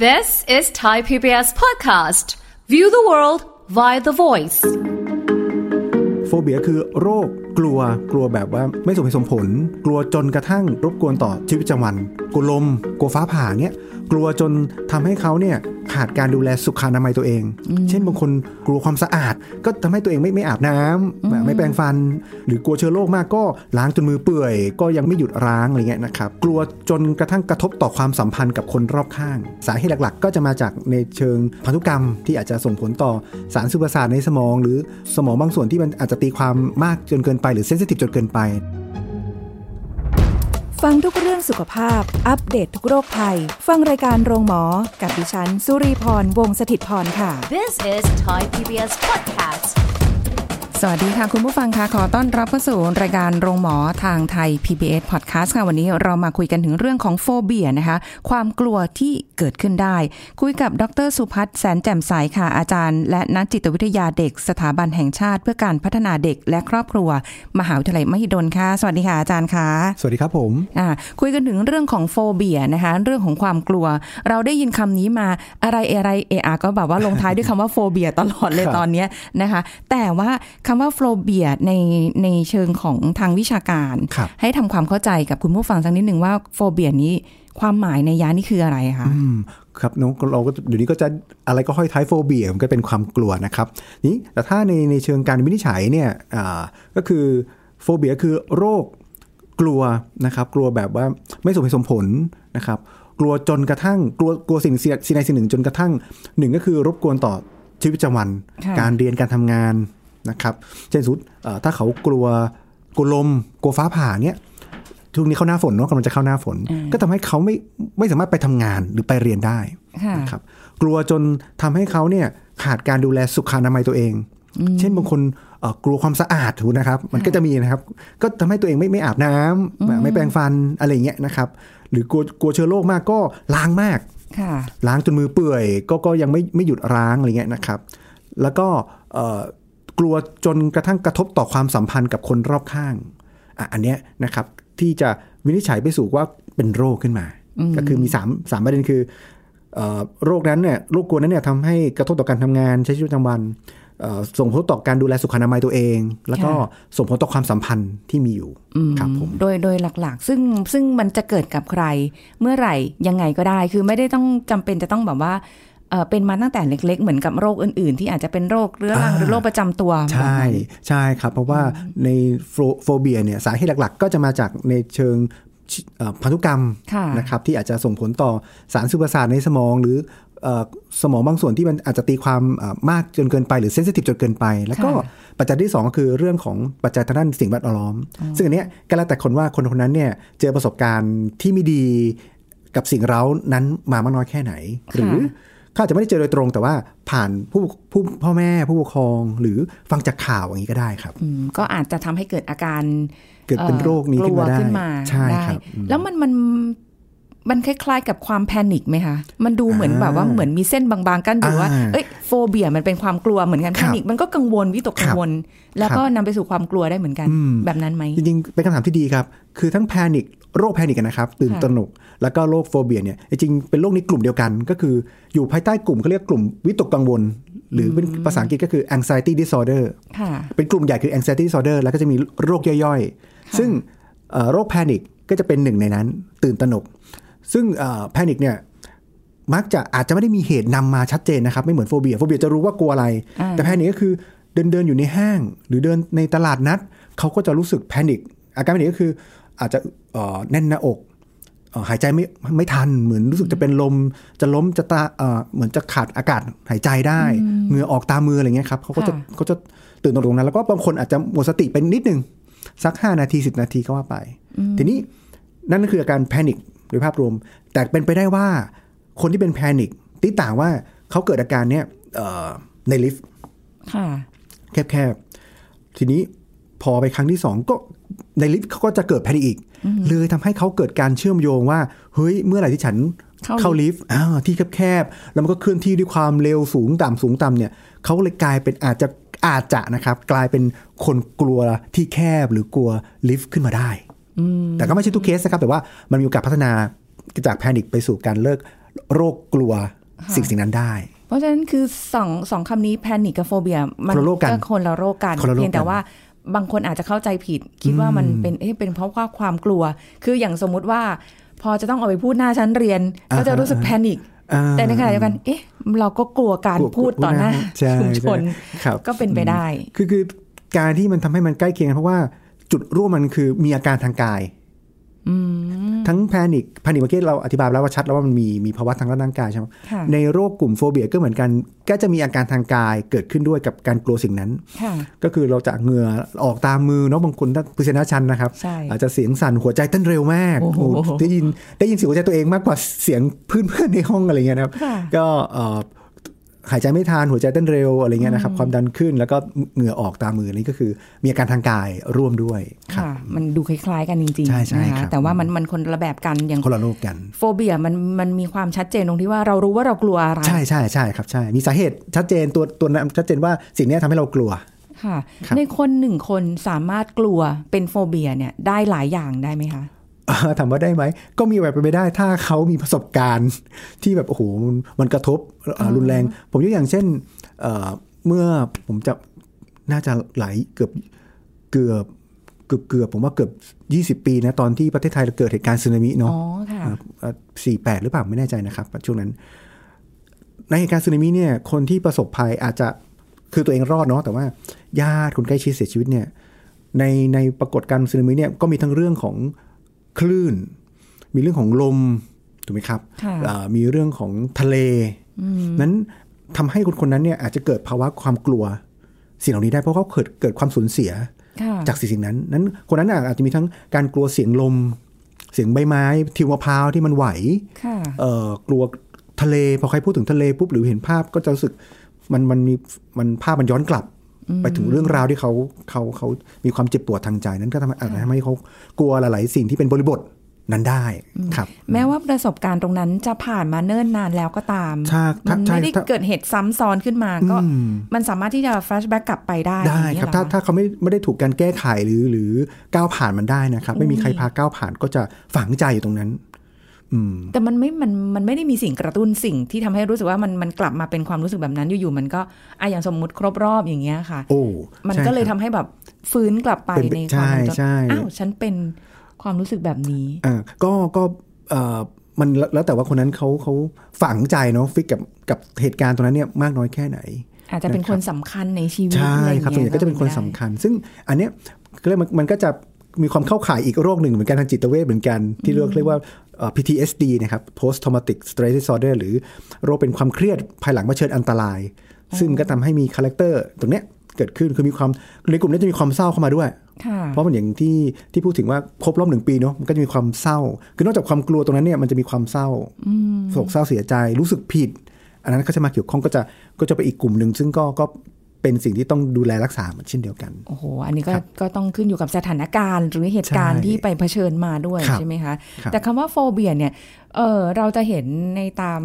This is Thai PBS podcast. View the world via the voice. โฟเบียคือโรค กลัวกลัวแบบว่าไม่สมเหตุสมผล กลัวจนกระทั่งรบกวนต่อชีวิตประจำวันกลัวลมกลัวฟ้าผ่าเนี้ยกลัวจนทำให้เขาเนี่ยขาดการดูแลสุขอนามัยตัวเอง เช่นบางคนกลัวความสะอาด ก็ทำให้ตัวเองไม่ไม่อาบน้ำไม่แปรงฟัน หรือกลัวเชื้อโรคมากก็ล้างจนมือเปื่อย ก็ยังไม่หยุดล้างอะไรเงี้ยนะครับกลัวจนกระทั่งกระทบต่อความสัมพันธ์กับคนรอบข้าง สาเหตุหลักๆ ก็จะมาจากในเชิงพันธุกรรมที่อาจจะส่งผลต่อสารสื่อประสาทในสมอง หรือสมองบางส่วนที่มันอาจจะตีความมากจนเกินไปหรือเซนซิทีฟจนเกินไป ฟังทุกเรื่องสุขภาพ อัปเดตททุกโรคภัย ฟังรายการโรงหมอ กับดิฉัน สุรีพร วงศิตพรค่ะ This is Thai PBS podcast. สวัสดีค่ะ คุณผู้ฟังค่ะขอต้อนรับเข้าสู่รายการโรงหมอทางไทย PBS Podcast ค่ะ วันนี้เรามาคุยกันถึงเรื่องของโฟเบียนะคะ ความกลัวที่เกิดขึ้นได้ คุยกับดรสุพัฒน์แสนแจ่มใสค่ะ อาจารย์ และนักจิตวิทยาเด็ก สถาบันแห่งชาติ เพื่อการพัฒนาเด็กและครอบครัว มหาวิทยาลัยมหิดลค่ะ สวัสดีค่ะอาจารย์ค่ะสวัสดีครับผมอ่าคุยกันถึงเรื่องของโฟเบียนะคะเรื่องของความกลัว เราได้ยินคำนี้มาอะไรอะไรเอะอะก็แบบว่าลงท้ายด้วยคำว่าโฟเบียตลอดเลยครับตอนเนี้ยนะคะ แต่ว่าคำว่า phobia ในในเชิงของทางวิชาการครับให้ทำความเข้าใจกับคุณผู้ฟังสักนิดหนึ่งว่า phobia นี้ความหมายนิยามนี่คืออะไรคะอืมครับน้องเราก็เดี๋ยวนี้ก็จะอะไรก็ห้อยท้าย phobia มันก็เป็นความกลัวนะครับนี่แต่ถ้าในในเชิงการวินิจฉัยเนี่ยอ่าก็คือ phobia คือโรคกลัวนะครับ กลัวแบบว่าไม่สมเหตุสมผลนะครับ กลัวจนกระทั่งกลัวกลัวสิ่งสิ่งใดสิ่งหนึ่งจนกระทั่งหนึ่งก็คือรบกวนต่อชีวิตประจำวันค่ะการเรียนการทำงาน นะครับเช่นสมมุติเอ่อถ้าเขากลัวกลัวลมกลัวฟ้าผ่าเนี่ยช่วงนี้เข้าหน้าฝนเนาะกำลังจะเข้าหน้าฝน ก็ทำให้เขาไม่ไม่สามารถไปทำงานหรือไปเรียนได้ค่ะนะครับกลัวจนทำให้เขาเนี่ยขาดการดูแลสุขอนามัยตัวเอง เช่นบางคนเอ่อกลัวความสะอาดถูกนะครับ มันก็จะมีนะครับ ก็ทำให้ตัวเองไม่ไม่อาบน้ำไม่แปรงฟันอะไรอย่างเงี้ยนะครับ หรือกลัวกลัวเชื้อโรคมากก็ล้างมากค่ะล้างจนมือเปื่อย ก็ก็ยังไม่ไม่หยุดล้างอะไรเงี้ยนะครับ แล้วก็เอ่อ กลัวจนกระทั่งกระทบต่อความสัมพันธ์กับคนรอบข้างอะอันเนี้ยนะครับที่จะวินิจฉัยไปสู่ว่าเป็นโรคขึ้นมา ก็คือมีสามสามประเด็นคือเอ่อโรคนั้นเนี่ยโรคกลัวนั้นเนี่ยทำให้กระทบต่อการทำงานใช้ชีวิตประจำวันเอ่อส่งผลต่อการดูแลสุขอนามัยตัวเอง แล้วก็ค่ะส่งผลต่อความสัมพันธ์ที่มีอยู่ครับผมโดยโดยหลักๆ ซึ่งซึ่งมันจะเกิดกับใครเมื่อไหร่ยังไงก็ได้ คือไม่ได้ต้องจำเป็นจะต้องแบบว่า เอ่อเป็นมาตั้งแต่เล็ก ๆ เหมือนกับโรคอื่น ๆ ที่อาจจะเป็นโรคเรื้อรังอ่าหรือโรคประจำตัวใช่ใช่ครับ เพราะว่าในโฟโฟเบียเนี่ยสาเหตุหลัก ๆ ก็จะมาจากในเชิงเอ่อพันธุกรรมค่ะนะครับที่อาจจะส่งผลต่อสารสื่อประสาทในสมองหรือเอ่อสมองบางส่วนที่มันอาจจะตีความเอ่อมากจนเกินไปหรือเซนซิทีฟจนเกินไป แล้วก็ค่ะปัจจัยที่ 2 ก็คือเรื่องของปัจจัยทางด้านสิ่งแวดล้อม ซึ่งอันเนี้ยก็แล้วแต่คนว่าคนคนนั้นเนี่ยเจอประสบการณ์ที่ไม่ดีกับสิ่งเร้านั้นมามากน้อยแค่ไหน หรือ เขาอาจจะไม่ได้เจอโดยตรง แต่ว่าผ่านผู้ผู้พ่อแม่ผู้ปกครองหรือฟังจากข่าวอย่างนี้ก็ได้ครับอืมก็อาจจะทำให้เกิดอาการเกิดเป็นโรคนี้ขึ้นมาได้กลัวขึ้นมาใช่ได้ครับอืมแล้วมันมัน มันคล้ายๆ กับความแพนิคไหมคะ มันดูเหมือนอ่าแบบว่าเหมือนมีเส้นบางๆกั้นอยู่ว่าอ่า เอ้ยโฟเบียมันเป็นความกลัวเหมือนกันคแพรับนิคมันก็กังวลวิตกกังวล แล้วก็นำไปสู่ความกลัวได้เหมือนกันอืมแบบนั้นไหมจริงๆ เป็นคำถามที่ดีครับ คือทั้ง panic โรค panic นะครับ ตื่นค่ะตระหนก แล้วก็โรค phobia เนี่ยจริงๆเป็นโรคนี้กลุ่มเดียวกัน ก็คืออยู่ภายใต้กลุ่มเขาเรียกกลุ่มวิตกกังวล หรือเป็นภาษาอังกฤษก็คือ anxiety disorder ค่ะเป็นกลุ่มใหญ่คือ anxiety disorder แล้วก็จะมีโรคย่อยๆ ซึ่งเอ่อโรค panic ก็จะเป็นหนึ่งในนั้น ตื่นตระหนก ซึ่ง panic เนี่ยมักจะอาจจะไม่ได้มีเหตุนำมาชัดเจนนะครับ ไม่เหมือน phobia phobia จะรู้ว่ากลัวอะไรอ่าแต่แพนิคก็คือเดินเดินอยู่ในห้าง หรือเดินในตลาดนัดเขาก็จะรู้สึกแพนิคอาการแพนิคก็คืออาจจะเอ่อแน่นหน้าอกเอ่อหายใจไม่ไม่ทันเหมือนรู้สึกจะเป็นลมจะล้มจะตาเอ่อเหมือนจะขาดอากาศหายใจได้เหงื่อออกตามมืออะไรเงี้ยครับเขาก็จะค่ะเขาจะตื่นตรงนั้น แล้วก็บางคนอาจจะหมดสติไปนิดนึงสัก 5 นาที 10 นาทีก็ว่าไป ทีนี้นั่นก็คืออาการแพนิค โดยภาพรวม แต่เป็นไปได้ว่าคนที่เป็น panic ที่ต่างว่าเขาเกิดอาการเนี้ยเอ่อในลิฟต์ค่ะแคบๆ ทีนี้พอไปครั้งที่สองก็ในลิฟต์เขาก็จะเกิด panic อีก เลยทำให้เขาเกิดการเชื่อมโยงว่า เฮ้ย เมื่อไหร่ที่ฉันเข้าเข้าลิฟต์อ่าที่แคบๆ แล้วมันก็เคลื่อนที่ด้วยความเร็วสูงต่ำสูงต่ำเนี่ยเขาเลยกลายเป็นอาจจะอาจจะนะครับ กลายเป็นคนกลัวที่แคบหรือกลัวลิฟต์ขึ้นมาได้ แต่ก็ไม่ใช่ทุกเคสนะครับ แต่ว่ามันมีโอกาสพัฒนาจาก panic ไปสู่การเกิดโรคกลัวสิ่งสิ่งนั้นได้ เพราะฉะนั้นคือสองสองคำนี้ panic กับ phobia มันคนละโรคกันคนละโรคกันคนละโรคกันเพียงแต่ว่าบางคนอาจจะเข้าใจผิด คิดว่ามันเป็นเอ๊ะเป็นเพราะว่าความกลัว คืออย่างสมมุติว่า พอจะต้องเอาไปพูดหน้าชั้นเรียน ก็จะรู้สึก panic อ่าแต่ในขณะเดียวกันเอ๊ะเราก็กลัวการกลัวพูดต่อหน้าใช่ชุมชนใช่ครับก็เป็นไปได้ คือคือการที่มันทำให้มันใกล้เคียงกันเพราะว่า จุดร่วมมันคือมีอาการทางกายทั้ง panic panic เมื่อกี้เราอธิบายไปแล้วว่าชัดแล้วว่ามันมีมีภาวะทางด้านร่างกายใช่ไหมค่ะในโรคกลุ่ม phobia ก็เหมือนกัน ก็จะมีอาการทางกายเกิดขึ้นด้วยกับการกลัวสิ่งนั้นค่ะก็คือเราจะเหงื่อออกตามมือเนาะบางคนถ้าพิเศษชันนะครับใช่อาจจะเสียงสั่นหัวใจเต้นเร็วมากโอ้โหโอ้ได้ยินได้ยินเสียงหัวใจตัวเองมากกว่าเสียงเพื่อนเพื่อนๆในห้องอะไรเงี้ยนะครับค่ะก็เอ่อ หายใจไม่ทันหัวใจเต้นเร็วอะไรเงี้ยนะครับความดันขึ้นแล้วก็เหงื่อออกตามมืออันนี้ก็คือ มีอาการทางกายร่วมด้วยครับค่ะ มันดูคล้ายๆกันจริงใช่ใช่ๆนะครัคะบแต่ว่ามันมันคนละแบบกันอย่างคนละโรคกัน โฟเบียมันมันมีความชัดเจนตรงที่ว่าเรารู้ว่าเรากลัวอะไรใช่ใช่ใช่ครับใช่ มีสาเหตุชัดเจนตัวตัวนั้นชัดเจนว่าสิ่งเนี้ยทำให้เรากลัวค่ะครับในคนหนึ่งคนสามารถกลัวเป็นโฟเบียเนี่ยได้หลายอย่างได้ไหมคะอ่า ถามว่าได้ไหม ก็มีแบบไปนไปได้ ถ้าเขามีประสบการณ์ที่แบบโอ้โหมันมันกระทบอ่ารุนแรง ผมยกอย่างเช่นเอ่อเมื่อผมจะน่าจะหลายเกือบเกือบเกือบเกือบผมว่าเกือบ 20 ปีนะตอนที่ประเทศไทยเกิดเหตุการณ์สึนามิเนาะอ๋อค่ะสี่แปดหรือเปล่าไม่แน่ใจนะครับ ช่วงนั้น ในเหตุการณ์สึนามิเนี่ยคนที่ประสบภัยอาจจะคือตัวเองรอดเนาะแต่ว่าญาติคนใกล้ชิดเสียชีวิตเนี่ยในในปรากฏการณ์สึนามิเนี่ยก็มีทั้งเรื่องของ คลื่น มีเรื่องของลมถูกไหมครับค่ะอ่ามีเรื่องของทะเลนั้นทำให้คนคนนั้นเนี่ยอาจจะเกิดภาวะความกลัว สิ่งเหล่านี้ได้เพราะเขาเกิดเกิดความสูญเสียค่ะจากสิ่งสิ่งนั้น นั้นคนนั้นอาจจะมีทั้งการกลัวเสียงลม เสียงใบไม้ทิวมะพร้าวที่มันไหวค่ะเอ่อกลัวทะเลพอใครพูดถึงทะเลปุ๊บหรือเห็นภาพก็จะรู้สึกมันมันมีมันภาพมันย้อนกลับ ไปถึงเรื่องราวที่เขาเขาเขามีความเจ็บปวดทางใจนั้นก็ทำให้อาจจะทำให้เขากลัวหลายๆสิ่งที่เป็นบริบทนั้นได้ครับ แม้ว่าประสบการณ์ตรงนั้นจะผ่านมาเนิ่นนานแล้วก็ตามใช่มันใช่ไม่ได้ถ้าเกิดเหตุซ้ำซ้อนขึ้นมาก็อืมมันสามารถที่จะแฟลชแบ็กกลับไปได้ได้อย่างนี้ครับเหอถ้าคะถ้าเขาไม่ไม่ได้ถูกการแก้ไขหรือหรือก้าวผ่านมันได้นะครับ ไม่มีใครพาก้าวผ่านก็จะฝังใจอยู่ตรงนั้นอืม แต่มันไม่มันมันไม่ได้มีสิ่งกระตุ้นสิ่งที่ทำให้รู้สึกว่ามันมันกลับมาเป็นความรู้สึกแบบนั้นอยู่ๆมันก็อะอย่างสมมุติครบรอบอย่างเงี้ยค่ะโอ้มันใช่ก็เลยคทำรับให้แบบฟื้นกลับไปเป็นไปในความใช่เป็นจริงใช่อ้าวฉันเป็นความรู้สึกแบบนี้อ่าก็ก็เอ่อมันแล้วแล้วแต่ว่าคนนั้นเขาเขาฝังใจเนาะฟิกกับกับเหตุการณ์ตรงนั้นเนี่ยมากน้อยแค่ไหน อาจจะเป็นคนสำคัญในชีวิตใช่อะไรอย่างครับส่วนใหเงี้ญ่ก็จะเป็นคนสำคัญ ซึ่งอันเนี้ยก็เลยกมันมันก็จะมีความเข้าข่ายอีกโรคหนึ่งเหมือนกันทางจิตเวชเหมือนกันที่เรียกเรียกว่าเอ่อ PTSD นะครับ post traumatic stress disorder หรือโรคเป็นความเครียดภายหลังเผชิญอันตราย ซึ่งก็ทำให้มี character ตรงเนี้ยเกิดขึ้นคือมีความในกลุ่มนี้จะมีความเศร้าเข้ามาด้วยค่ะเพราะมันอย่างที่ที่พูดถึงว่าครบรอบหนึ่งปีเนาะมันก็จะมีความเศร้า คือนอกจากความกลัวตรงนั้นเนี่ยมันจะมีความเศร้าโศกเศร้าเสียใจรู้สึกผิด อันนั้นก็จะมาเกี่ยวข้องก็จะก็จะไปอีกกลุ่มหนึ่งซึ่งก็ก็ เป็นสิ่งที่ต้องดูแลรักษาเช่นเดียวกัน โอ้โห อันนี้ก็ครับก็ต้องขึ้นอยู่กับสถานการณ์ หรือเหตุการณ์ใช่ที่ไปเผชิญมาด้วยครับใช่ไหมคะครับแต่คำว่า phobia เนี่ยเออเราจะเห็นในตาม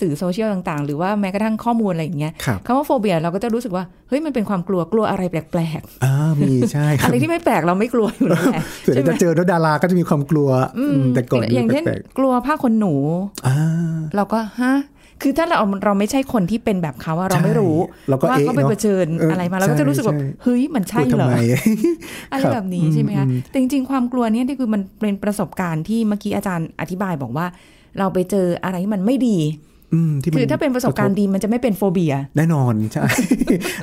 สื่อโซเชียลต่างๆ หรือว่าแม้กระทั่งข้อมูลอะไรอย่างเงี้ยครับคำว่า phobia เราก็จะรู้สึกว่า เฮ้ยมันเป็นความกลัวกลัวอะไรแปลกอ่ามีใช่คๆรัอะบไรที่ไม่แปลกเราไม่กลัวอยู่แล้วแหละส่วนใช่ไหมจะเจอแล้วดาราก็จะมีความกลัวอืมแต่ก่อนอย่างเช่นแปลกกลัวผ้าขนหนูๆอ่าเราก็ฮะ คือถ้าเราเราไม่ใช่คนที่เป็นแบบเขาอะเราไม่รู้ใช่เราก็ว่าเอ๊ะเขาไปเนอะเผชิญเออออะไรมาเราก็ใช่จะรู้สึกแบบใช่เฮ้ยมันกใช่ลัวเหรทำอไมอะไรครับแบบนี้ใช่ไหมคะอืมแต่จริงๆความกลัวเนี่ยนี่คือมันเป็นประสบการณ์ที่เมื่อกี้อาจารย์อธิบายบอกว่า เราไปเจออะไรที่มันไม่ดีอืมที่มัน คือถ้าเป็นประสบการณ์ดีมันจะไม่เป็นโฟเบีย แน่นอนใช่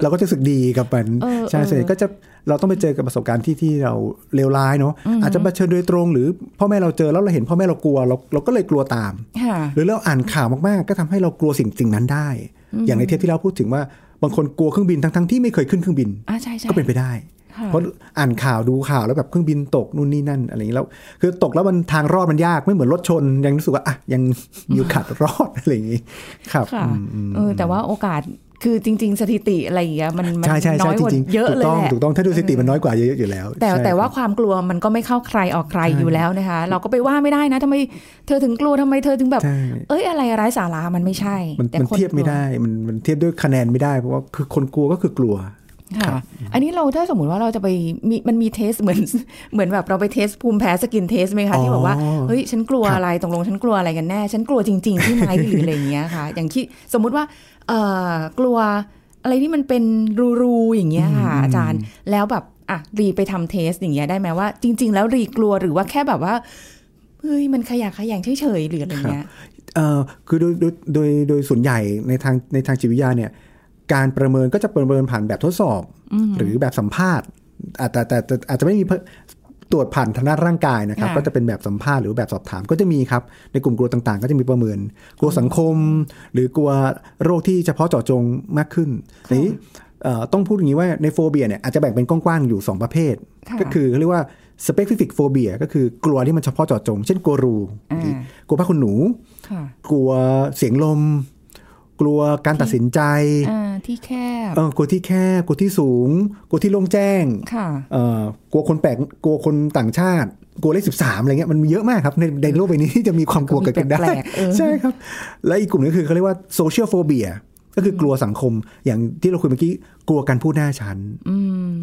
เราก็จะรู้สึกดีกับมันเออใช่เออส่วนใหญ่ก็จะเราต้องไปเจอกับประสบการณ์ที่ที่เราเลวร้ายเนาะอาจจะเผชิญโดยตรง หรือพ่อแม่เราเจอแล้วเราเห็นพ่อแม่เรากลัวเราเราก็เลยกลัวตามค่ะหรือเราอ่านข่าวมากๆ ก็ทำให้เรากลัวสิ่งสิ่งนั้นได้ อย่างในเทปที่เราพูดถึงว่าบางคนกลัวเครื่องบินทั้งๆที่ไม่เคยขึ้นเครื่องบินอ่าใช่ใช่ก็เป็นไปได้ค่ะ เพราะอ่านข่าวดูข่าวแล้วแบบเครื่องบินตกนู่นนี่นั่นอะไรอย่างนี้แล้ว คือตกแล้วมันทางรอดมันยากไม่เหมือนรถชน ยังรู้สึกว่าอะยังมีโอกาสรอดอะไรอย่างนี้ครับค่ะอืมอืมเออแต่ว่าโอกาสคือจริง ๆ สถิติอะไรอย่างเงี้ยมันมันใช่ใช่น้ใช่อยจกว่าริงเยอะถูกเลยต้องแหละถูกต้องถ้าดูสถิติมันน้อยกว่าเยอะอยู่แล้ว แต่ใช่แต่ว่าครับความกลัวมันก็ไม่เข้าใครออกใครอยู่แล้วนะคะ เราก็ไปว่าไม่ได้นะทำไมเธอถึงกลัวทำไมเธอถึงแบบใช่เอ้ยอะไรไร้สาระมันไม่ใช่ มันแต่มันคนเทียบไม่กลัวได้มันมันเทียบด้วยคะแนนไม่ได้เพราะว่าคือคนกลัวก็คือกลัว ค่ะ อันนี้เราถ้าสมมติว่าเราจะไปมีมันมี test เหมือนเหมือนแบบเราไป test ภูมิแพ้ skin test ไหมคะที่บอกว่าอ๋อเฮ้ยฉันกลัวครับอะไรตรงลงฉันกลัวอะไรกันแน่ ฉันกลัวจริง ๆ ที่ไหมหรืออะไรอย่างเงี้ยค่ะ อย่างที่สมมุติว่าเอ่อกลัวอะไรที่มันเป็นรูๆอย่างเงี้ยค่ะอาจารย์แล้วแบบอะรีไปทำเทสอย่างเงี้ยได้ไหมว่า จริง ๆ แล้วรีกลัวหรือว่าแค่แบบว่าเฮ้ยมันขยะแขยงเฉยๆหรืออะไรเงี้ยเอ่อคือโดยโดยโดยโดยส่วนใหญ่ในทางในทางจิตวิทยาเนี่ย การประเมินก็จะประเมินผ่านแบบทดสอบ หรือแบบสัมภาษณ์อาจแต่แต่แต่อาจจะไม่มีเพิ่มตรวจผ่านทางด้านร่างกายนะครับค่ะก็จะเป็นแบบสัมภาษณ์หรือแบบสอบถามก็จะมีครับ ในกลุ่มกลัวต่างๆ ก็จะมีประเมิน กลัวสังคม หรือกลัวโรคที่เฉพาะเจาะจงมากขึ้นทีนี้เอ่อต้องพูดอย่างนี้ว่าในโฟเบียเนี่ยอาจจะแบ่งเป็นกว้างๆอยู่ 2 ประเภทค่ะก็คือเขาเรียกว่า specific phobia ก็คือกลัวที่มันเฉพาะเจาะจง เช่นกลัวรูหรือกลัวผ้าขนหนูค่ะกลัวเสียงลม กลัวการตัดสินใจอ่าที่แคบเออกลัวที่แคบกลัวที่สูง กลัวที่โล่งแจ้งค่ะเอ่อกลัวคนแปลกกลัวคนต่างชาติ กลัวเลขสิบสามอะไรเงี้ยมันมีเยอะมากครับในในโลกใบนี้ที่จะมีความกลัวเกิดขึ้นได้แปลกๆเออใช่ครับ และอีกกลุ่มนึงคือเขาเรียกว่า social phobia ก็คือกลัวสังคมอย่างที่เราคุยเมื่อกี้กลัวการพูดหน้าชั้น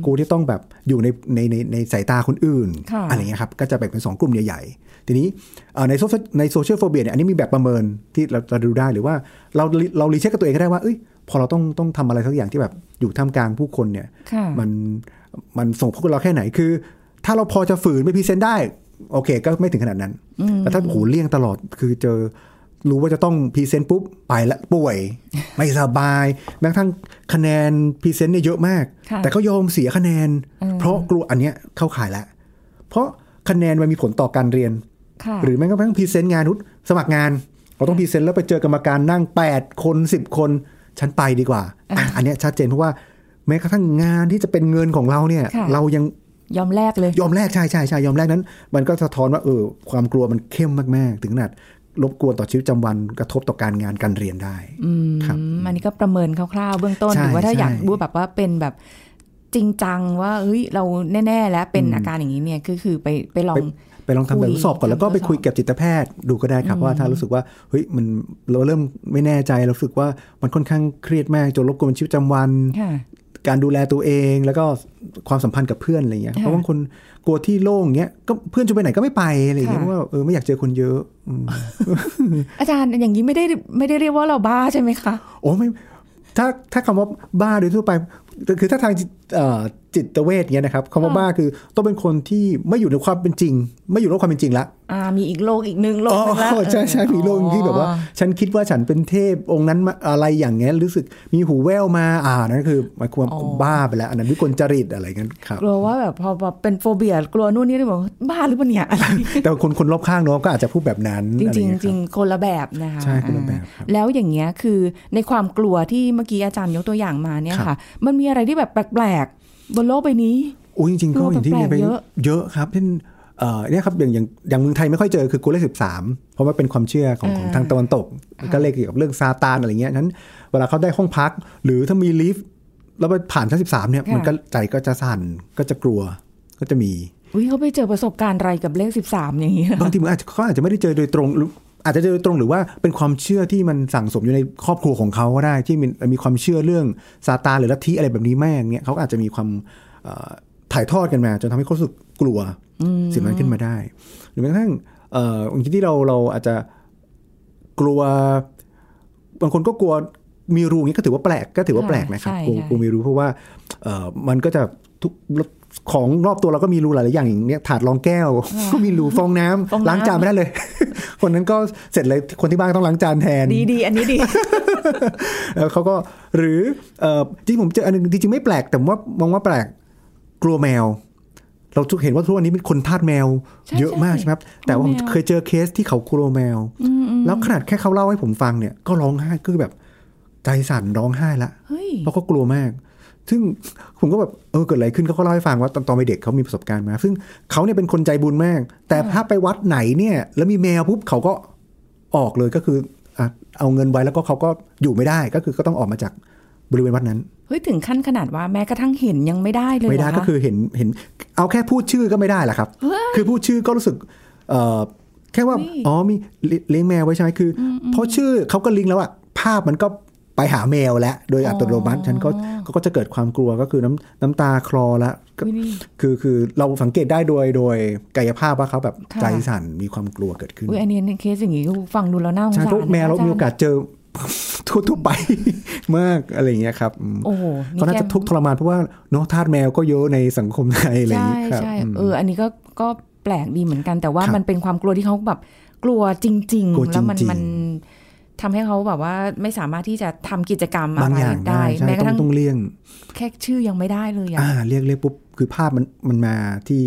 กลัวที่ต้องแบบอยู่ในในในในสายตาคนอื่นค่ะอะไรเงี้ยครับก็จะแบ่งเป็นสองกลุ่มใหญ่ๆทีนี้เอ่อใน so ใน social phobia เนี่ยอันนี้มีแบบประเมินที่เราเราดูได้หรือว่าเราเรา recheck กับตัวเองก็ได้ว่าเอ้ยพอเราต้องต้องทำอะไรสักอย่างที่แบบอยู่ท่ามกลางผู้คนเนี่ยค่ะมันมันส่งผลกับเราแค่ไหนคือ ถ้าเราพอจะฝืนไป present ได้ โอเค ก็ไม่ถึงขนาดนั้น แต่ถ้าโอ้โหเลี่ยงตลอดคือเจอ รู้ว่าจะต้อง present ปุ๊บไปละป่วย ไม่สบาย แม้กระทั่งคะแนน present เนี่ยเยอะมากค่ะแต่ก็ยอมเสียคะแนน เพราะกลัวอันเนี้ยเข้าข่ายแล้วเพราะคะแนนมันมีผลต่อการเรียนค่ะหรือแม้กระทั่ง present งานนุษสมัครงาน เราต้อง present แล้วไปเจอกรรมการนั่ง 8 คน 10 คนฉันไปดีกว่าอะอันเนี้ยชัดเจนเพราะว่าแม้กระทั่งงานที่จะเป็นเงินของเราเนี่ยค่ะเรายังยอมแลกเลย ยอมแลกใช่ใช่ใช่ยอมแลกนั้น มันก็สะท้อนว่าเออความกลัวมันเข้มมาก ๆ ถึงขนาด รบกวนต่อชีวิตประจำวันกระทบต่อการงานการเรียนได้ครับอืมอันนี้ก็ประเมินคร่าวๆเบื้องต้นใช่หรือว่าถ้าใช่อยากรู้แบบว่าเป็นแบบจริงจังว่าเฮ้ยเราแน่ๆแล้วเป็นอาการอย่างนี้เนี่ยก็คือไปไปลองไปลองทำแบบทดสอบก่อนแล้วก็ไปคุยกับจิตแพทย์ดูก็ได้ครับว่าถ้ารู้สึกว่าเฮ้ยมันเราเริ่มไม่แน่ใจเรารู้สึกว่ามันค่อนข้างเครียดมากจนรบกวนชีวิตประจำวันค่ะ การดูแลตัวเอง แล้วก็ความสัมพันธ์กับเพื่อนอะไรเงี้ยค่ะเพราะบางคนกลัวที่โล่งเงี้ยก็เพื่อนจะไปไหนก็ไม่ไปอะไรเงี้ยค่ะเพราะว่าเออไม่อยากเจอคนเยอะอืมอาจารย์อย่างนี้ไม่ได้ไม่ได้เรียกว่าเราบ้าใช่ไหมคะ โอ้ไม่ถ้าถ้าคำว่าบ้าโดยทั่วไป คือถ้าทาง จิตเอ่อจิตเวชเงี้ยนะครับคำว่าบ้าคือต้องเป็นคนที่ไม่อยู่ในความเป็นจริง ไม่อยู่ในโลกความเป็นจริงละอ่ามีอีกโลกอีกหนึ่งโลกหนึงละอ๋อใช่ใช่มีโลกหนึ่งที่แบบว่า ฉันคิดว่าฉันเป็นเทพองค์นั้นมาอะไรอย่างเงี้ยรู้สึกมีหูแว่วมาอ่านั่นคือหมายความบ้าไปแล้ว อันนั้นวิกลจริตอะไรเงี้ยครับกลัวว่าแบบพอพอเป็นโฟเบียกลัวนู่นนี่เลยบอกว่าบ้าหรือเปล่าเนี่ยอะไรแต่คนคนรอบข้างเนาะก็อาจจะพูดแบบนั้น จริงอะจไอริงย่าเยจริงคบคนละแบบนะคะใช่คนละแบบครับอ่าแล้วอย่างเงี้ยคือในความกลัวที่เมื่อกี้อาจารย์ยกตัวอย่างมาเนี่ยครัค่ะบมันมีอะไรที่แบบแปลกๆ บนโลกใบนี้โอ้ยจริงๆก็โลกอย่างที่เรียนไปแปลกๆเยอะเยอะครับเช่นเอ่อเนี่ยครับอย่างอย่างอย่างเมืองไทยไม่ค่อยเจอคือกูเลขสิบสามเพราะว่าเป็นความเชื่อของของทางตะวันตก ก็เลขเกี่ยวกับเรื่องซาตานอะไรเงี้ยนั้นเวลาเขาได้ห้องพัก หรือถ้ามีลิฟต์แล้วไปผ่านชั้นสิบสามเนี่ยมันก็ใจก็จะสั่นก็จะกลัวก็จะมีอุ้ยเขาไปเจอประสบการณ์อะไรกับเลขสิบสามอย่างนี้เหรอบางทีมันอาจจะเขาอาจจะไม่ได้เจอโดยตรงหรื ออาจจะเจอโดยตรงหรือว่าเป็นความเชื่อที่มันสั่งสมอยู่ในครอบครัวของเขาก็ได้ที่มีมีความเชื่อเรื่องซาตานหรือลัทธิอะไรแบบนี้แม่งเนี่ยเขาก็อาจจะมีความเอ่อถ่ายทอดกันมาจนทำให้เขารู้สึกกลัวสิ่งนั้นขึ้นมาได้ หรือแม้กระทั่งเอ่อบางทีที่เราเราอาจจะกลัว บางคนก็กลัวมีรูอย่างนี้ก็ถือว่าแปลกก็ถือว่าแปลกนะครับใช่กลัวใช่กลัวมีรูเพราะว่าเอ่อมันก็จะทุก ของรอบตัวเราก็มีรูหลายๆอย่างอย่างเนี้ยถาดรองแก้ว ก็มีรูฟองน้ำฟองน้ำล้างจานไม่ได้เลย คนนั้นก็เสร็จเลยคนที่บ้านต้องล้างจานแทนดีดีอันนี้ดีแล้วเขาก็หรือเอ่อจริงผมเจออันหนึงจริงๆไม่แปลกแต่ว่ามองว่าแปลกกลัวแมว เราทุกเห็นว่าทุกวันนี้มีคนทาสแมวใช่เยอะมากใช่ใช่ไหมครับแต่ว่าผมกลัวแมวเคยเจอเคสที่เขากลัวแมว แล้วขนาดแค่เขาเล่าให้ผมฟังเนี่ยก็ร้องไห้คือแบบใจสั่นร้องไห้ละเฮ้ยเพราะเขากลัวมาก ซึ่งผมก็แบบเออเกิดอะไรขึ้นเขาก็เล่าให้ฟังว่าตอนตอนเป็นเด็กเขามีประสบการณ์มา ซึ่งเขาเนี่ยเป็นคนใจบุญมาก แต่ถ้าไปวัดไหนเนี่ย แล้วมีแมวปุ๊บเขาก็ออกเลยก็คืออะเอาเงินไว้แล้วก็เขาก็อยู่ไม่ได้ก็คือก็ต้องออกมาจากบริเวณวัดนั้นเฮ้ยถึงขั้นขนาดว่าแม้กระทั่งเห็นยังไม่ได้เลยไม่ได้เหรก็คือเห็นเห็น เอาแค่พูดชื่อก็ไม่ได้แหละครับ คือพูดชื่อก็รู้สึกเอ่อแค่ว่าเฮ้ยอ๋อมีเลี้ยงแมวไว้ใช่ไหมคืออเพราะชื่อเขาก็ลิงก์แล้วอะภาพมันก็ ไปหาแมวแล้วโดยอัตโนมัติฉันก็เขาก็จะเกิดความกลัวก็คือน้ำน้ำตาคลอแล้วก็อุ๊ยนี่คือคือเราสังเกตได้โดยโดยกายภาพว่าเขาแบบค่ะใจสั่นมีความกลัวเกิดขึ้นอุ้ยอันนี้เคสอย่างนี้ก็ฟังดูแล้วน่าสงใช่สารเพราะแมวเรานะมีโอกาสเจอทั่วๆไปมากอะไรอย่างเงี้ยครับอืมโอ้โหก็น่าจะทุกข์ทรมานเพราะว่าเนาะทาสแมวก็เยอะในสังคมไทยอะไรอย่างใช่เงี้ยครับใช่อืมเอออันนี้ก็ก็แปลกดีเหมือนกัน แต่ว่าครับมันเป็นความกลัวที่เขาแบบกลัวจริงกลัวๆแล้วมันจริงๆมัน ทำให้เขาแบบว่าไม่สามารถที่จะทำกิจกรรมอะบางไรอย่างได้ได้ใช่แม้กระต้อทั่งงต้องเลี่ยง แค่ชื่อยังไม่ได้เลยอะอ่าเรียกเรียกปุ๊บคือภาพมันมันมาที่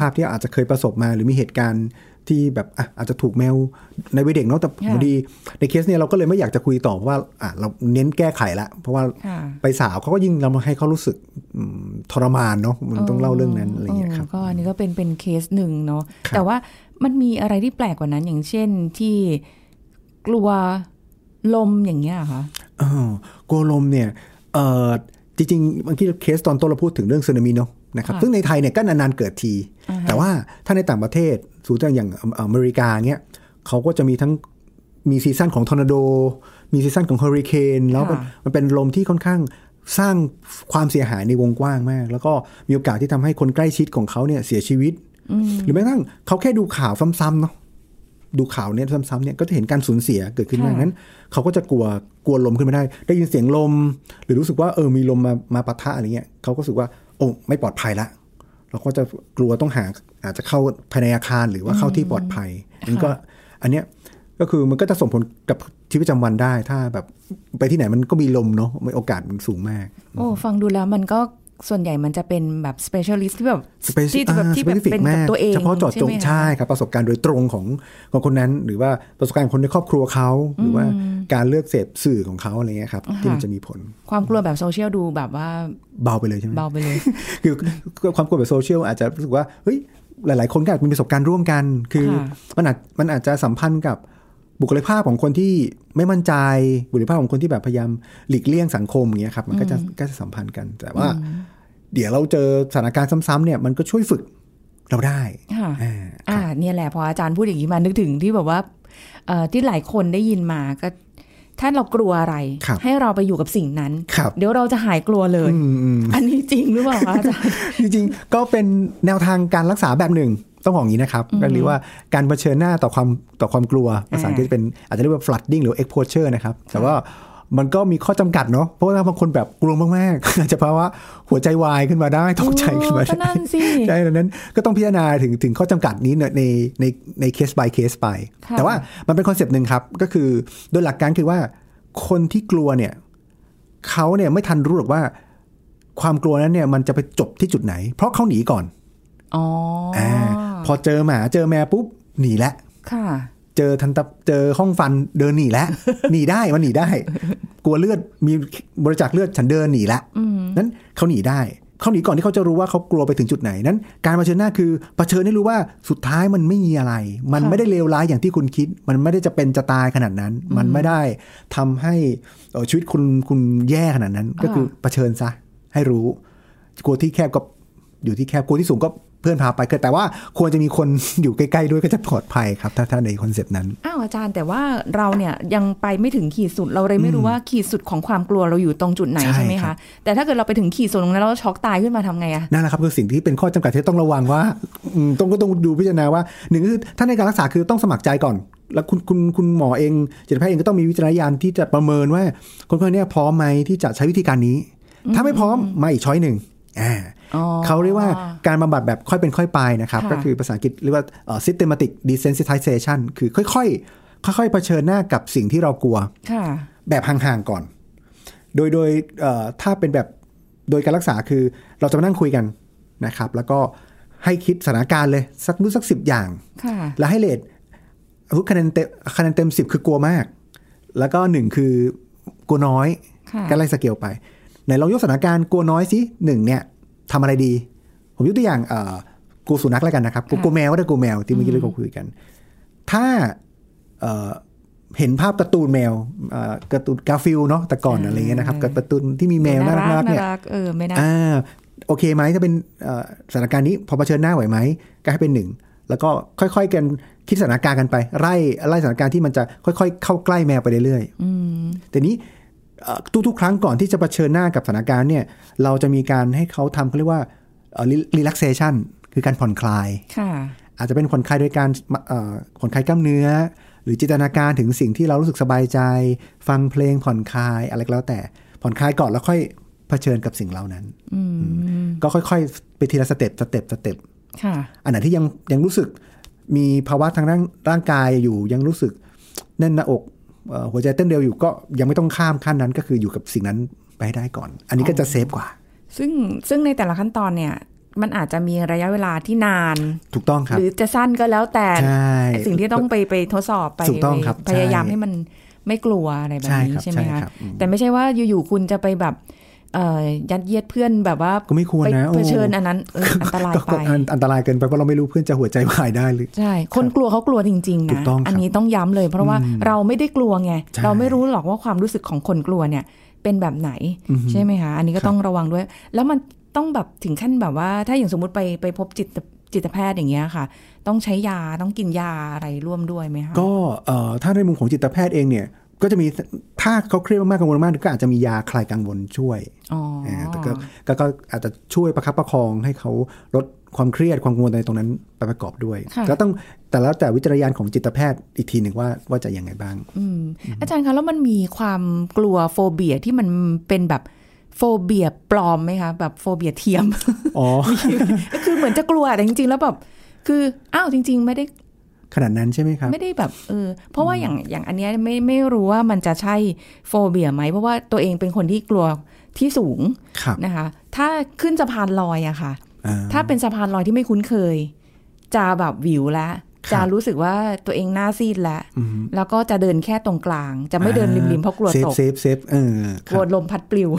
ภาพที่อาจจะเคยประสบมาหรือมีเหตุการณ์ที่แบบอะอาจจะถูกแมวในวัยเด็กเนาะแต่พอดีในเคสเนี่ยเราก็เลยไม่อยากจะคุยต่อเพราะว่าอะเราเน้นแก้ไขละ เพราะว่าค่ะไปสาวเขาก็ยิ่งเรามาให้เขารู้สึกอืมทรมานเนาะมันต้องเล่าเรื่องนั้นอะไรอย่างเงี้ยครับก็อันนี้ก็เป็นเป็นเคสหนึ่งเนาะครับแต่ว่ามันมีอะไรที่แปลกกว่านั้นอย่างเช่นที่กลัว ลมอย่างเงี้ยเหรอคะอ๋อกลัวลมเนี่ยเออจริงๆบางทีเคสตอนต้นเราพูดถึงเรื่องสึนามิเนาะนะครับค่ะซึ่งในไทยเนี่ยก็นานๆเกิดที แต่ว่าถ้าในต่างประเทศสูตรอย่างอเมริกาเนี่ยเขาก็จะมีทั้งมี season ของทอร์นาโด มี season ของเฮอริเคนแล้วมันค่ะมันเป็นลมที่ค่อนข้างสร้างความเสียหายในวงกว้างมาก แล้วก็มีโอกาสที่ทำให้คนใกล้ชิดของเขาเนี่ยเสียชีวิต หรือแม้กระทั่งเขาแค่ดูข่าวซ้ำๆเนาะ ดูข่าวเนี่ยซ้ำๆเนี่ยก็จะเห็นการสูญเสียเกิดขึ้นมากค่ะนั้น เขาก็จะกลัวกลัวลมขึ้นมาได้ ได้ยินเสียงลม หรือรู้สึกว่าเออมีลมมามาปะทะอะไรเงี้ยเขาก็รู้สึกว่าโอ้ไม่ปลอดภัยละเราก็จะกลัวต้องหาอาจจะเข้าภายในอาคารหรือว่าเข้าที่ปลอดภัยนี่ก็อันเนี้ยก็คือมันก็จะส่งผลกับชีวิตประจำวันได้ ถ้าแบบไปที่ไหนมันก็มีลมเนาะโอกาสมันสูงมาก โอ้ฟังดูแล้วมันก็ ส่วนใหญ่มันจะเป็นแบบ specialist ที่แบบ Speci- ที่แบบอ่าที่แบบ specific เป็นกับมากตัวเองเฉพาะเจาะจงไหมคะใช่ครับประสบการณ์โดยตรงของของคนนั้น หรือว่าประสบการณ์ของคนในครอบครัวเขา หรือว่าการเลือกเสพสื่อของเขาอะไรเงี้ยครับที่มันจะมีผล ความกลัวแบบโซเชียลดูแบบว่าเบาไปเลยใช่ไหมเบาไปเลย คือคือความกลัวแบบโซเชียลอาจจะรู้สึกว่าเฮ้ยหลาย ๆ คนก็อาจมีประสบการณ์ร่วมกัน คือค่ะมันอาจมันอาจจะสัมพันธ์กับ บุคลิกภาพของคนที่ไม่มั่นใจ บุคลิกภาพของคนที่แบบพยายามหลีกเลี่ยงสังคมอย่างเงี้ยครับมันก็จะก็จะสัมพันธ์กัน แต่ว่า เดี๋ยวเราเจอสถานการณ์ซ้ำๆเนี่ยมันก็ช่วยฝึกเราได้ค่ะอ่าอ่าเนี่ยแหละพออาจารย์พูดอย่างนี้มานึกถึงที่แบบว่าเอ่อที่หลายคนได้ยินมาก็ถ้าเรากลัวอะไรครับให้เราไปอยู่กับสิ่งนั้นครับเดี๋ยวเราจะหายกลัวเลยอืมอืมอันนี้จริงหรือเปล่าคะอาจารย์จริงๆก็เป็นแนวทางการรักษาแบบหนึ่ง ต้องบอกอย่างนี้นะครับก็เรียกว่าการเผชิญหน้าต่อความต่อความกลัวภาษาอังกฤษเป็นอาจจะเรียกว่า flooding หรือ exposure นะครับ แต่ว่ามันก็มีข้อจำกัดเนาะเพราะว่าบางคนแบบกลัวมากๆอาจจะเพราะว่าหัวใจวายขึ้นมาได้ตกใจขึ้นมาก็ได้นั่นสิใช่ดังนั้นก็ต้องพิจารณาถึงถึงข้อจำกัดนี้ในในในในเคส by เคสไปค่ะแต่ว่ามันเป็น concept หนึ่งครับ ก็คือโดยหลักการคือว่าคนที่กลัวเนี่ยเขาเนี่ยไม่ทันรู้หรอกว่า ความกลัวนั้นเนี่ยมันจะไปจบที่จุดไหน เพราะเขาหนีก่อนอ๋อออ่า พอเจอหมาเจอแมวปุ๊บหนีแล้วค่ะเจอทันตะเจอห้องฟันเดินหนีแล้วหนีได้มันหนีได้ กลัวเลือดมีบริจาคเลือดฉันเดินหนีละนั้นเขาหนีได้เขาหนีก่อนที่เขาจะรู้ว่าเขากลัวไปถึงจุดไหนนั้น การเผชิญหน้าคือเผชิญให้รู้ว่าสุดท้ายมันไม่มีอะไร มันค่ะไม่ได้เลวร้ายอย่างที่คุณคิด มันไม่ได้จะเป็นจะตายขนาดนั้น มันไม่ได้ทำให้เอ่อชีวิตคุณคุณแย่ขนาดนั้น ก็คือเผชิญซะให้รู้ กลัวที่แคบก็อยู่ที่แคบกลัวที่สูงก็ เพื่อนพาไปคือแต่ว่าควรจะมีคนอยู่ใกล้ๆด้วยก็จะปลอดภัยครับ ถ้าถ้าในคอนเซปต์นั้น อ้าวอาจารย์แต่ว่าเราเนี่ยยังไปไม่ถึงขีดสุดเราเลยไม่รู้ว่าขีดสุดของความกลัวเราอยู่ตรงจุดไหนใช่ใช่ไหมครัคะบแต่ถ้าเกิดเราไปถึงขีดสุดตรงนั้นแล้วเราช็อกตายขึ้นมาทำไงอะนั่นแหละครับคือสิ่งที่เป็นข้อจำกัดที่ต้องระวังว่าอืมต้องก็ต้องดูพิจารณาว่าหนึ่งก็คือถ้าในการรักษาคือต้องสมัครใจก่อนแล้วคุณคุณคุณหมอเองจิตแพทย์เองก็ต้องมีวิจารณญาณที่จะประเมินว่า คนคนนี้พร้อมไหมที่จะใช้วิธีการนี้ ถ้าไม่พร้อมมาอีกช้อยหนึ่งอ่าอ๋อ เขาเรียกว่าการบำบัดแบบค่อยเป็นค่อยไปนะครับค่ะก็คือภาษาอังกฤษเรียกว่าเอ่อ systematic desensitization คือค่อยๆ ค่อยๆเผชิญหน้ากับสิ่งที่เรากลัวค่ะแบบห่างๆก่อน โดยโดยเอ่อถ้าเป็นแบบโดยการรักษาคือเราจะมานั่งคุยกันนะครับ แล้วก็ให้คิดสถานการณ์เลยสักรู้สักสิบอย่างค่ะแล้วให้ rate คะแนนเต็มคะแนนเต็มสิบคือกลัวมาก แล้วก็หนึ่งคือกลัวน้อยค่ะก็ไล่สเกลไปไหนลองยกสถานการณ์กลัวน้อยสิหนึ่งเนี่ย ทำอะไรดี ผมยกตัวอย่างเอ่อกลัวสุนัขแล้วกันนะครับกลัวกลัวแมวก็ได้กลัวแมวที่เมื่อกี้เราคุยกัน ถ้าเอ่อเห็นภาพการ์ตูนแมวเอ่อการ์ตูนการ์ฟิลด์เนาะแต่ก่อนอะไรเงี้ยนะครับการ์ตูนที่มีแมวน่ารักๆเนี่ยรักเออไม่น่าอ่าโอเคไหมถ้าเป็นเอ่อสถานการณ์นี้พอเผชิญหน้าไหวไหมก็ให้เป็นหนึ่งแล้วก็ค่อยๆกันคิดสถานการณ์กันไป ไล่ไล่สถานการณ์ที่มันจะค่อยๆ เข้าใกล้แมวไปเรื่อยๆแต่นี้เอ่อ ทุกๆ ครั้งก่อนที่จะเผชิญหน้ากับสถานการณ์เนี่ย เราจะมีการให้เขาทำเขาเรียกว่าเอ่อ relaxation คือการผ่อนคลายค่ะอาจจะเป็นผ่อนคลายโดยการเอ่อผ่อนคลายกล้ามเนื้อ หรือจินตนาการถึงสิ่งที่เรารู้สึกสบายใจ ฟังเพลงผ่อนคลายอะไรก็แล้วแต่ผ่อนคลายก่อนแล้วค่อยเผชิญกับสิ่งเหล่านั้น ก็ค่อยๆ ไปทีละ step step step ค่ะอันไหนที่ยังยังรู้สึกมีภาวะทางร่างร่างกายอยู่ยังรู้สึกแน่นหน้าอกเอ่อ หัวใจเต้นเร็วอยู่ก็ยังไม่ต้องข้ามขั้นนั้นก็คืออยู่กับสิ่งนั้นไปให้ได้ก่อน อันนี้ก็จะ safe กว่า ซึ่งซึ่งในแต่ละขั้นตอนเนี่ยมันอาจจะมีระยะเวลาที่นาน ถูกต้องครับ หรือจะสั้นก็แล้วแต่ใช่สิ่งที่ต้องไปไปทดสอบไปถูกต้องครับพยายามใช่ให้มันไม่กลัวอะไรแบบนี้ใช่ครับใช่ไหมใช่คะครับอืมแต่ไม่ใช่ว่าอยู่ๆคุณจะไปแบบเอ่อ ยัดเยียดเพื่อนแบบว่าก็ไม่ควรไปนะโอ้เผชิญอันนั้นเอออันตรายก็ไปก็อันอันตรายเกินไปเพราะเราไม่รู้เพื่อนจะหัวใจวายได้หรือใช่ คนกลัวเขากลัวจริงๆถูนะกต้องครับอันนี้ต้องย้ำเลย เพราะว่าเราไม่ได้กลัวไงใช่เราไม่รู้หรอกว่าความรู้สึกของคนกลัวเนี่ย เป็นแบบไหนใช่ไหมคะอันนี้ก็ต้องระวังด้วย แล้วมันต้องแบบถึงขั้นแบบว่า ถ้าอย่างสมมติไปไปพบจิตจิตแพทย์อย่างเงี้ยค่ะ ต้องใช้ยาต้องกินยาอะไรร่วมด้วยไหมคะก็เอ่อถ้าในมุมของจิตแพทย์เองเนี่ย ก็จะมีถ้าเขาเครียดมากๆกังวลมากก็อาจจะมียาคลายกังวลช่วยอ๋ออ่าแต่ก็ก็ก็อาจจะช่วยประคับประคองให้เขาลดความเครียดความกังวลในตรงนั้นไปประกอบด้วยค่ะแล้วต้องแต่แล้วแต่วิจารณญาณของจิตแพทย์อีกทีหนึ่งว่าว่าจะยังไงบ้างอืมอาจารย์คะแล้วมันมีความกลัวโฟเบียที่มันเป็นแบบphobia ปลอมไหมคะแบบ phobia เทียมอ๋อก็คือเหมือนจะกลัวแต่จริงๆ แล้วแบบคืออ้าวจริง ๆ ไม่ได้ ขนาดนั้นใช่ไหมครับ ไม่ได้แบบเออเพราะว่าอย่างอย่างอันเนี้ยไม่ไม่รู้ว่ามันจะใช่ phobia ไหม เพราะว่าตัวเองเป็นคนที่กลัวที่สูงครับนะคะ ถ้าขึ้นสะพานลอยอะค่ะอ่าถ้าเป็นสะพานลอยที่ไม่คุ้นเคย จะแบบหวิวแล้วครับจะรู้สึกว่าตัวเองหน้าซีดแล้วแล้วก็จะเดินแค่ตรงกลาง จะไม่เดินริมๆเพราะกลัวเซฟตกเซฟเซฟเออกคลัรัวบลมพัดปลิว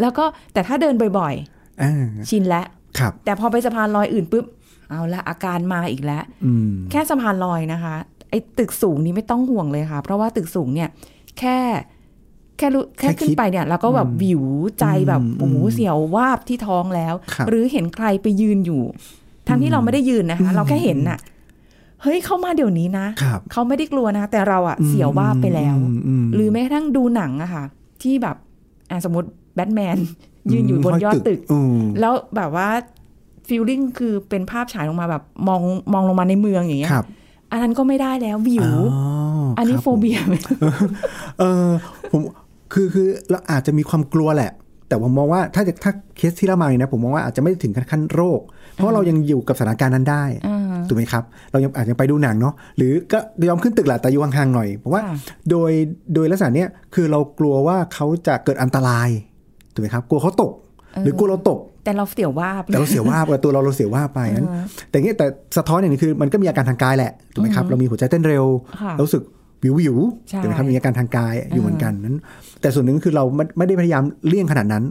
แล้วก็แต่ถ้าเดินบ่อยอ่าๆชินแล้วครับแต่พอไปสะพานลอยอื่นปุ๊บ เอาละอาการมาอีกแล้วอืมแค่สะพานลอยนะคะ ไอ้ตึกสูงนี้ไม่ต้องห่วงเลยค่ะ เพราะว่าตึกสูงเนี่ย แค่แค่รู้แค่ขึ้นไปเนี่ยเราก็แบบวิวใจแบบโอ้โหเสียววาบที่ท้องแล้วครับหรือเห็นใครไปยืนอยู่ ทั้งที่เราไม่ได้ยืนนะคะ เราแค่เห็นน่ะ เฮ้ยเข้ามาเดี๋ยวนี้นะครับเขาไม่ได้กลัวนะแต่เราอะเสียววาบไปแล้วอืมอืมหรือแม้กระทั่งดูหนังอะค่ะ ที่แบบอะสมมติแบทแมนยืนอยู่บนยอดตึกอืมแล้วแบบว่า feeling คือเป็นภาพฉายลงมาแบบมองมองลงมาในเมืองอย่างเงี้ยครับอันนั้นก็ไม่ได้แล้วหวิวอ๋ออันนี้ครับโฟเบียไหมเออผมคือคือเราอาจจะมีความกลัวแหละ แต่ผมมองว่าถ้าถ้าเคสที่เรามาเนี่ยนะผมมองว่าอาจจะไม่ถึงขั้นโรค เพราะเรายังอยู่กับสถานการณ์นั้นได้อ่าถูกไหมครับ เรายังอาจจะไปดูหนังเนาะหรือก็ยอมขึ้นตึกแหละแต่อยู่ห่างๆหน่อยเพราะว่าค่ะโดยโดยลักษณะเนี้ยคือเรากลัวว่าเขาจะเกิดอันตรายถูกไหมครับ กลัวเขาตก หรือกลัวเราตก แต่เราเสียววาบแต่เราเสียว่าบกับตัวเราเราเสียว่าบไปนั้น แต่เงี้ยแต่สะท้อนอย่างนี้คือมันก็มีอาการทางกายแหละถูกไหมครับเรามีหัวใจเต้นเร็วค่ะเรารู้สึกวิววิวใช่ถูกไหมครับมีอาการทางกายอยู่เหมือนกันนั้น แต่ส่วนหนึ่งคือเราไม่ไม่ได้พยายามเลี่ยงขนาดนั้น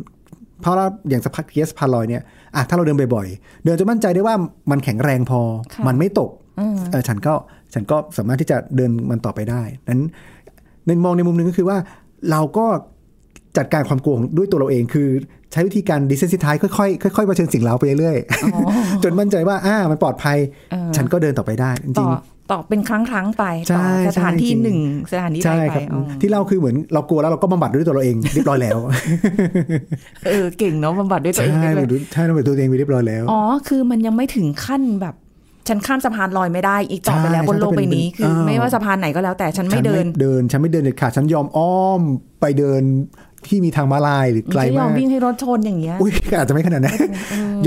เพราะเราอย่างสะพักเคสพาลอยเนี่ยอะถ้าเราเดินบ่อยๆ เดินจะมั่นใจได้ว่ามันแข็งแรงพอค่ะมันไม่ตกเออฉันก็ฉันก็สามารถที่จะเดินมันต่อไปได้นั้นในมองในมุมหนึ่งก็คือว่าเราก็ จัดการความกลัวของด้วยตัวเราเองคือ ใช้วิธีการดิเซนซิทายค่อยๆค่อยๆเผชิญสิ่งเร้าไปเรื่อยๆจนมั่นใจว่าอ่ามันปลอดภัยเออฉันก็เดินต่อไปได้จต่ริองต่อเป็นครั้งครั้งๆไปใช่ต่อสถานที่ใช่จริงหนึ่งสถานที่ๆใช่ใดคไปรับอ๋อที่เราคือเหมือนเรากลัวแล้วเราก็บำบัดด้วยตัวเราเองเรียบร้อยแล้ว เออเก่งเนาะบำบัดด้วยตัวใช่เองได้บำเลบัดยด้วยใช่บำบัดด้วยตัวเองไปเรียบร้อยแล้วอ๋อคือมันยังไม่ถึงขั้นแบบฉันข้ามสะพานลอยไม่ได้อีกต่อไปแล้วใช่บนโลกใบนี้ใช่คือเป็นไม่ว่าสะพานไหนก็แล้วแต่ฉันไม่เดินฉัเดิน ฉันไม่เดินเด็ดขาดฉันยอมอ้อมไปเดินที่มีทางม้าลายหรือไกลฉันยอมามกวิ่งให้รถชนอย่างเงี้ยอุ้ยอาจจะไม่ขนาดนั้น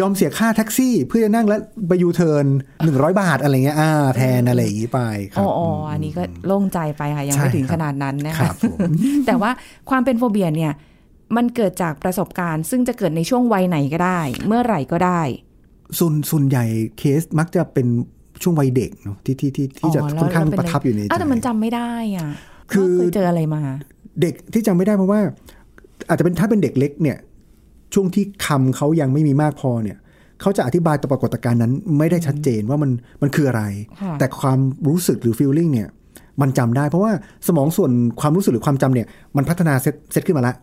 ยอมเสียค่าแท็กซี่เพื่อจะนั่งแล้วไปยูเทิร์นหนึ่งร้อยบาทอะไรเงี้ยอ่าแทนอะไรอย่างงี้ไปครัอ๋บออ๋ออันนี้ก็โล่งใจไปค่ะ ยังใช่ไม่ถึงครับขนาดนั้นนะครัคะบผมแต่ว่าความเป็นโฟเบียเนี่ยมันเกิดจากประสบการณ์ ซึ่งจะเกิดในช่วงวัยไหนก็ได้ เมื่อไหร่ก็ได้ส่วนส่วนใหญ่เคสมักจะเป็นช่วงวัยเด็กเนาะที่ที่ที่ที่จะอ๋อแล้วค่อนข้างแล้วเป็นประทับอยู่ในใจอ้าวแต่มันจำไม่ได้อะคือว่าเคยเจออะไรมา เด็กที่จำไม่ได้เพราะว่า อาจจะเป็นถ้าเป็นเด็กเล็กเนี่ย ช่วงที่คำเขายังไม่มีมากพอเนี่ยเขาจะอธิบายต่อปรากฏการณ์นั้น ไม่ได้ชัดเจนว่ามันมันคืออะไรค่ะแต่ความรู้สึกหรือ feeling เนี่ย มันจำได้เพราะว่าสมองส่วนความรู้สึกหรือความจำเนี่ย มันพัฒนาเซตเซตขึ้นมาแล้ว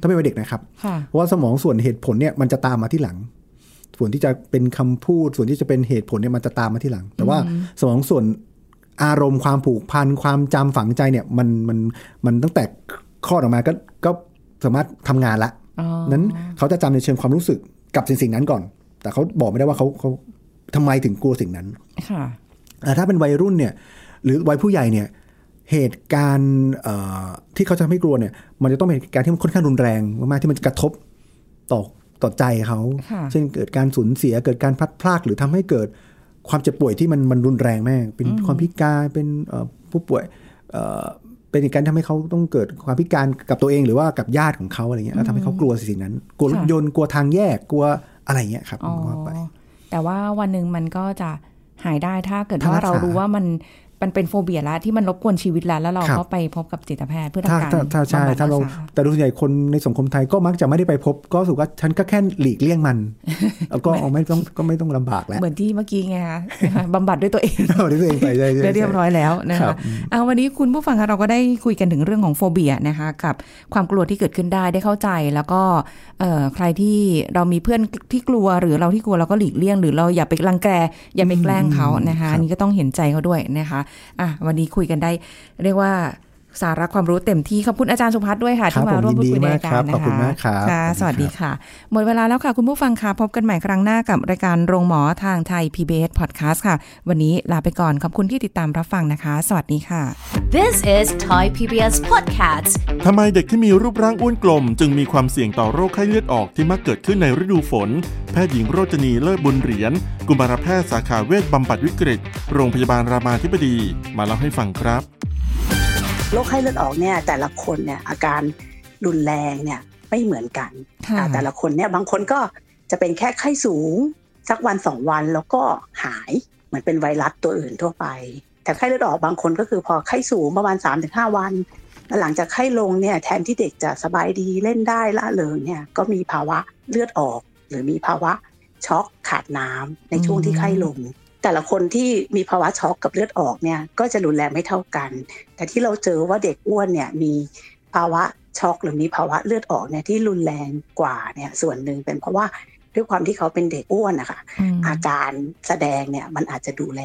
ถ้าไม่เป็นเด็กนะครับค่ะเพราะว่าสมองส่วนเหตุผลเนี่ยมันจะตามมาที่หลัง ส่วนที่จะเป็นคำพูด ส่วนที่จะเป็นเหตุผลเนี่ยมันจะตามมาที่หลัง แต่ว่าสมองส่วนอารมณ์ความผูกพันความจำฝังใจเนี่ย มันมันมันตั้งแต่คลอดออกมาก็ก็ สามารถทำงานละอ๋อนั้นเขาจะจำในเชิงความรู้สึกกับสิ่งสิ่งนั้นก่อน แต่เขาบอกไม่ได้ว่าเขาเขาทำไมถึงกลัวสิ่งนั้น ค่ะอ่าถ้าเป็นวัยรุ่นเนี่ย หรือวัยผู้ใหญ่เนี่ย เหตุการณ์เอ่อที่เขาจะทำให้กลัวเนี่ย มันจะต้องเป็นเหตุการณ์ที่มันค่อนข้างรุนแรงมากๆที่มันกระทบต่อต่อใจเขาค่ะเช่นเกิดการสูญเสีย เกิดการพลัดพรากหรือทำให้เกิดความเจ็บป่วยที่มันมันรุนแรงมาก เป็นความพิการ เป็นเอ่อผู้ป่วย เอ่อเป็นเหตุการณ์ที่ทำให้เขาต้องเกิดความพิการกับตัวเองหรือว่ากับญาติของเขาอะไรเงี้ยแล้วทำให้เขากลัวสิ่งนั้น กลัวรถค่ะยนต์กลัวทางแยกกลัวอะไรเงี้ยครับอ๋อว่าไปแต่ว่าวันหนึ่งมันก็จะหายได้ถ้าเกิดถ้าว่ารักษาเรารู้ว่ามัน มันเป็นโฟเบียแล้วที่มันรบกวนชีวิตแล้วแล้วเราครับก็ไปพบกับจิตแพทย์เพื่อถ้าทำการถ้าถ้าใช่บำบัดถ้าเราษแต่โดยส่วนใหญ่คนในสังคมไทยก็มักจะไม่ได้ไปพบ ก็รู้สึกว่าฉันก็แค่หลีกเลี่ยงมันแล้วก็เอาไม่ต้องก็ไม่ต้องลำบากแล้วเหมือนที่เมื่อกี้ไงคะบำบัดด้วยตัวเองเอาด้วยตัวเองไปใช่ใช่เรียบร้อยแล้วนะครัคะบเอาวันนี้คุณผู้ฟังคะเราก็ได้คุยกันถึงเรื่องของโฟเบียนะคะกับความกลัวที่เกิดขึ้นได้ได้เข้าใจแล้วก็เอ่อใครที่เรามีเพื่อนที่กลัวหรือเราที่กลัวเราก็หลีกเลี่ยง หรือเราอย่าไปรังแกอย่าไปแกล้งเขานะคะอันนี้ก็ต้องเห็นใจเขาด้วยนะคะอะวันนี้คุยกันได้ เรียกว่าสาระความรู้เต็มที่ ขอบคุณอาจารย์สุพัฒน์ด้วยค่ะครับที่มาร่วมพูดคุยในรายการผมยินดีมากครับขอบคุณมากครับค่ะสสวัวัสสดีดีครับค่ะ หมดเวลาแล้วค่ะ คุณผู้ฟังค่ะ พบกันใหม่ครั้งหน้ากับรายการโรงหมอทางไทย PBS Podcast ค่ะ วันนี้ลาไปก่อนขอบคุณที่ติดตามรับฟังนะคะ สวัสดีค่ะ This is Thai PBS Podcast. ทำไมเด็กที่มีรูปร่างอ้วนกลม จึงมีความเสี่ยงต่อโรคไข้เลือดออกที่มักเกิดขึ้นในฤดูฝน แพทย์หญิงโรจนีเลิศบุญเหรียญกุมารแพทย์สาขาเวชบำบัดวิกฤต โรงพยาบาลรามาธิบดี มาเล่าให้ฟังครับโรคไข้เลือดออกเนี่ยแต่ละคนเนี่ยอาการรุนแรงเนี่ยไม่เหมือนกันค่ะอ่าแต่ละคนเนี่ยบางคนก็จะเป็นแค่ไข้สูง สักวันสองวันแล้วก็หายเหมือนเป็นไวรัสตัวอื่นทั่วไป แต่ไข้เลือดออกบางคนก็คือพอไข้สูงประมาณ 3-5 วันแล้วหลังจากไข้ลงเนี่ยแทนที่เด็กจะสบายดีเล่นได้ละเริงเนี่ยก็มีภาวะเลือดออก หรือมีภาวะช็อกขาดน้ำในช่วงที่ไข้ลง แต่ละคนที่มีภาวะช็อกกับเลือดออกเนี่ยก็จะรุนแรงไม่เท่ากัน แต่ที่เราเจอว่าเด็กอ้วนเนี่ยมีภาวะช็อกหรือมีภาวะเลือดออกเนี่ยที่รุนแรงกว่าเนี่ยส่วนหนึ่งเป็นเพราะว่าด้วยความที่เขาเป็นเด็กอ้วนนะคะอืมอาการแสดงเนี่ยมันอาจจะดูแล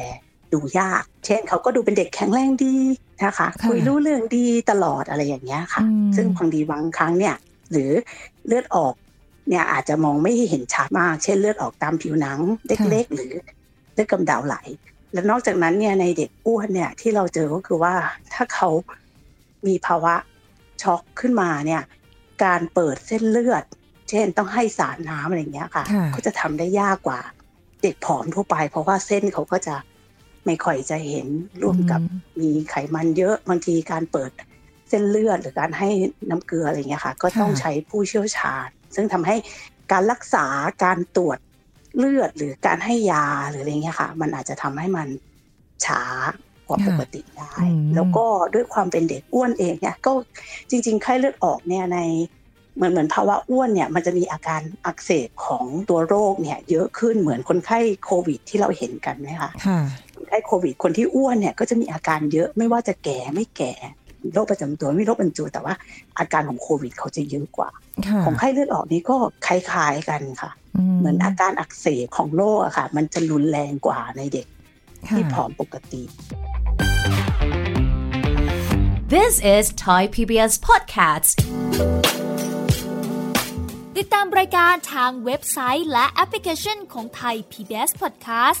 ดูยาก เช่นเขาก็ดูเป็นเด็กแข็งแรงดีนะคะค่ะคุยรู้เรื่องดีตลอดอะไรอย่างเงี้ยค่ะอืมซึ่งบางทีบางครั้งเนี่ย หรือเลือดออกเนี่ยอาจจะมองไม่เห็นชัดมาก เช่นเลือดออกตามผิวหนังเล็กๆหรือเลือดกำเดาไหล และนอกจากนั้นเนี่ยในเด็กอ้วนเนี่ยที่เราเจอก็คือว่าถ้าเขามีภาวะช็อกขึ้นมาเนี่ย การเปิดเส้นเลือด เช่นต้องให้สารน้ำอะไรอย่างเงี้ยค่ะค่ะก็จะทำได้ยากกว่า เด็กผอมทั่วไป เพราะว่าเส้นเขาก็จะ ไม่ค่อยจะเห็นร่วมกับมีไขมันเยอะบางทีการเปิดเส้นเลือดหรือการให้น้ำเกลืออะไรอย่างเงี้ยค่ะ ก็ต้องค่ะใช้ผู้เชี่ยวชาญ ซึ่งทำให้การรักษาการตรวจเลือดหรือการให้ยาหรืออะไรเงี้ยค่ะ มันอาจจะทำให้มันช้ากว่าปกติได้อืมแล้วก็ด้วยความเป็นเด็กอ้วนเองเนี่ยก็จริงๆไข้เลือดออกเนี่ยในเหมือนเหมือนภาวะอ้วนเนี่ยมันจะมีอาการอักเสบของตัวโรคเนี่ยเยอะขึ้นเหมือนคนไข้โควิดที่เราเห็นกันไหมคะค่ะคน ไข้โควิด คนที่อ้วนเนี่ยก็จะมีอาการเยอะไม่ว่าจะแก่ไม่แก่โรคประจำตัวไม่โรคบรรจุแต่ว่าอาการของโควิดเขาจะเยอะกว่าค่ะของไข้เลือดออกนี่ก็คล้ายๆกันค่ะ เหมือนอาการอักเสบของโรคอะค่ะ มันจะรุนแรงกว่าในเด็กค่ะที่ผอมปกติ This is Thai PBS Podcast. ติดตามรายการทางเว็บไซต์และแอปพลิเคชันของไทย PBS Podcast